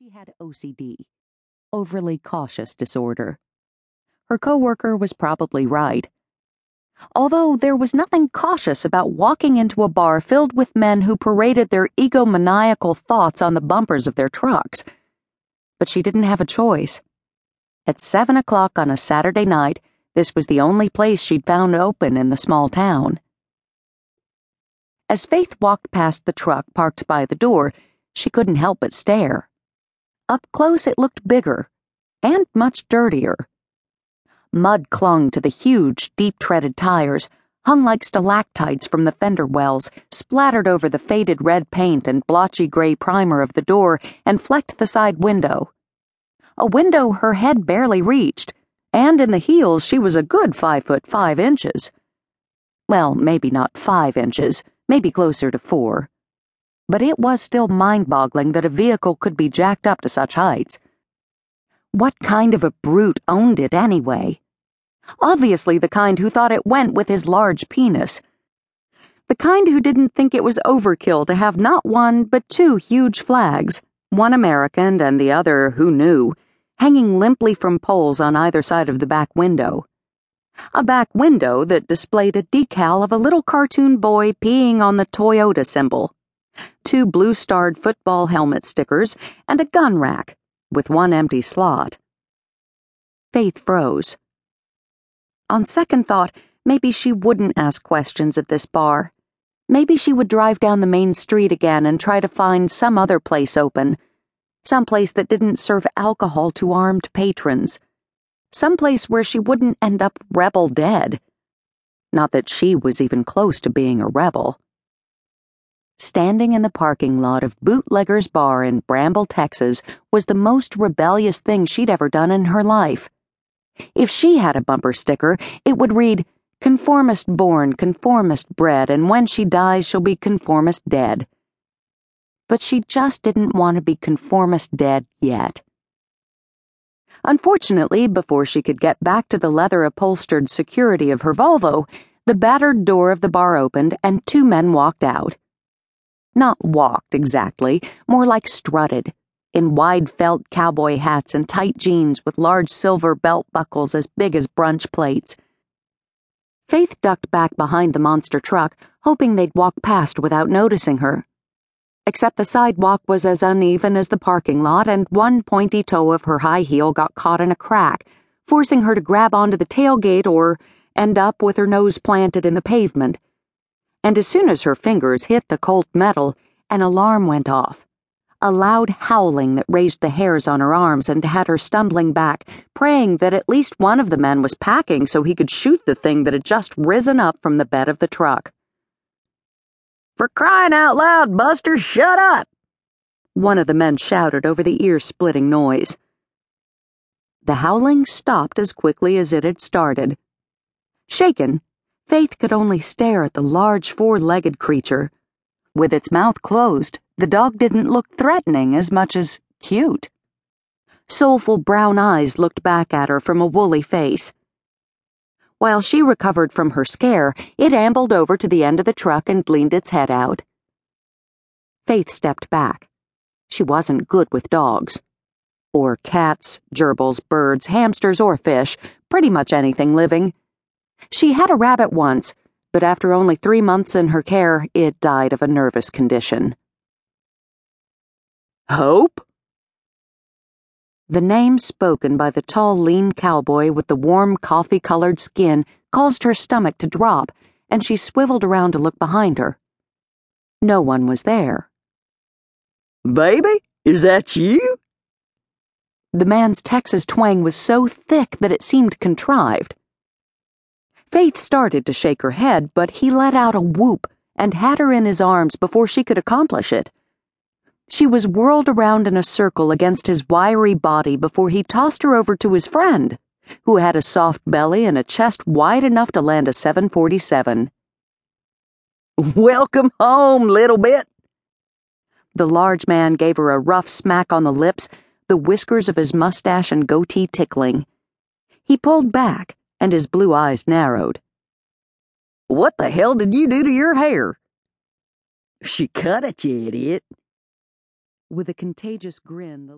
She had OCD, overly cautious disorder. Her coworker was probably right. Although there was nothing cautious about walking into a bar filled with men who paraded their egomaniacal thoughts on the bumpers of their trucks. But she didn't have a choice. At seven o'clock on a Saturday night, this was the only place she'd found open in the small town. As Faith walked past the truck parked by the door, she couldn't help but stare. Up close, it looked bigger and much dirtier. Mud clung to the huge, deep treaded tires, hung like stalactites from the fender wells, splattered over the faded red paint and blotchy gray primer of the door, and flecked the side window. A window her head barely reached, and in the heels she was a good five foot five inches. Well, maybe not five inches, maybe closer to four but it was still mind boggling that a vehicle could be jacked up to such heights. What kind of a brute owned it anyway? Obviously, the kind who thought it went with his large penis. The kind who didn't think it was overkill to have not one, but two huge flags, one American and the other who knew, hanging limply from poles on either side of the back window. A back window that displayed a decal of a little cartoon boy peeing on the Toyota symbol two blue starred football helmet stickers, and a gun rack with one empty slot. Faith froze. On second thought, maybe she wouldn't ask questions at this bar. Maybe she would drive down the main street again and try to find some other place open. Some place that didn't serve alcohol to armed patrons. Some place where she wouldn't end up rebel dead. Not that she was even close to being a rebel standing in the parking lot of Bootlegger's Bar in Bramble, Texas, was the most rebellious thing she'd ever done in her life. If she had a bumper sticker, it would read, Conformist born, conformist bred, and when she dies, she'll be conformist dead. But she just didn't want to be conformist dead yet. Unfortunately, before she could get back to the leather upholstered security of her Volvo, the battered door of the bar opened and two men walked out. Not walked exactly, more like strutted, in wide felt cowboy hats and tight jeans with large silver belt buckles as big as brunch plates. Faith ducked back behind the monster truck, hoping they'd walk past without noticing her. Except the sidewalk was as uneven as the parking lot, and one pointy toe of her high heel got caught in a crack, forcing her to grab onto the tailgate or end up with her nose planted in the pavement and as soon as her fingers hit the cold metal, an alarm went off. A loud howling that raised the hairs on her arms and had her stumbling back, praying that at least one of the men was packing so he could shoot the thing that had just risen up from the bed of the truck. For crying out loud, Buster, shut up! One of the men shouted over the ear splitting noise. The howling stopped as quickly as it had started. Shaken, Faith could only stare at the large four legged creature. With its mouth closed, the dog didn't look threatening as much as cute. Soulful brown eyes looked back at her from a woolly face. While she recovered from her scare, it ambled over to the end of the truck and leaned its head out. Faith stepped back. She wasn't good with dogs. Or cats, gerbils, birds, hamsters, or fish, pretty much anything living. She had a rabbit once, but after only three months in her care, it died of a nervous condition. Hope? The name spoken by the tall, lean cowboy with the warm, coffee colored skin caused her stomach to drop, and she swiveled around to look behind her. No one was there. Baby, is that you? The man's Texas twang was so thick that it seemed contrived. Faith started to shake her head, but he let out a whoop and had her in his arms before she could accomplish it. She was whirled around in a circle against his wiry body before he tossed her over to his friend, who had a soft belly and a chest wide enough to land a 747. Welcome home, little bit. The large man gave her a rough smack on the lips, the whiskers of his mustache and goatee tickling. He pulled back and his blue eyes narrowed. What the hell did you do to your hair? She cut it, you idiot. With a contagious grin, the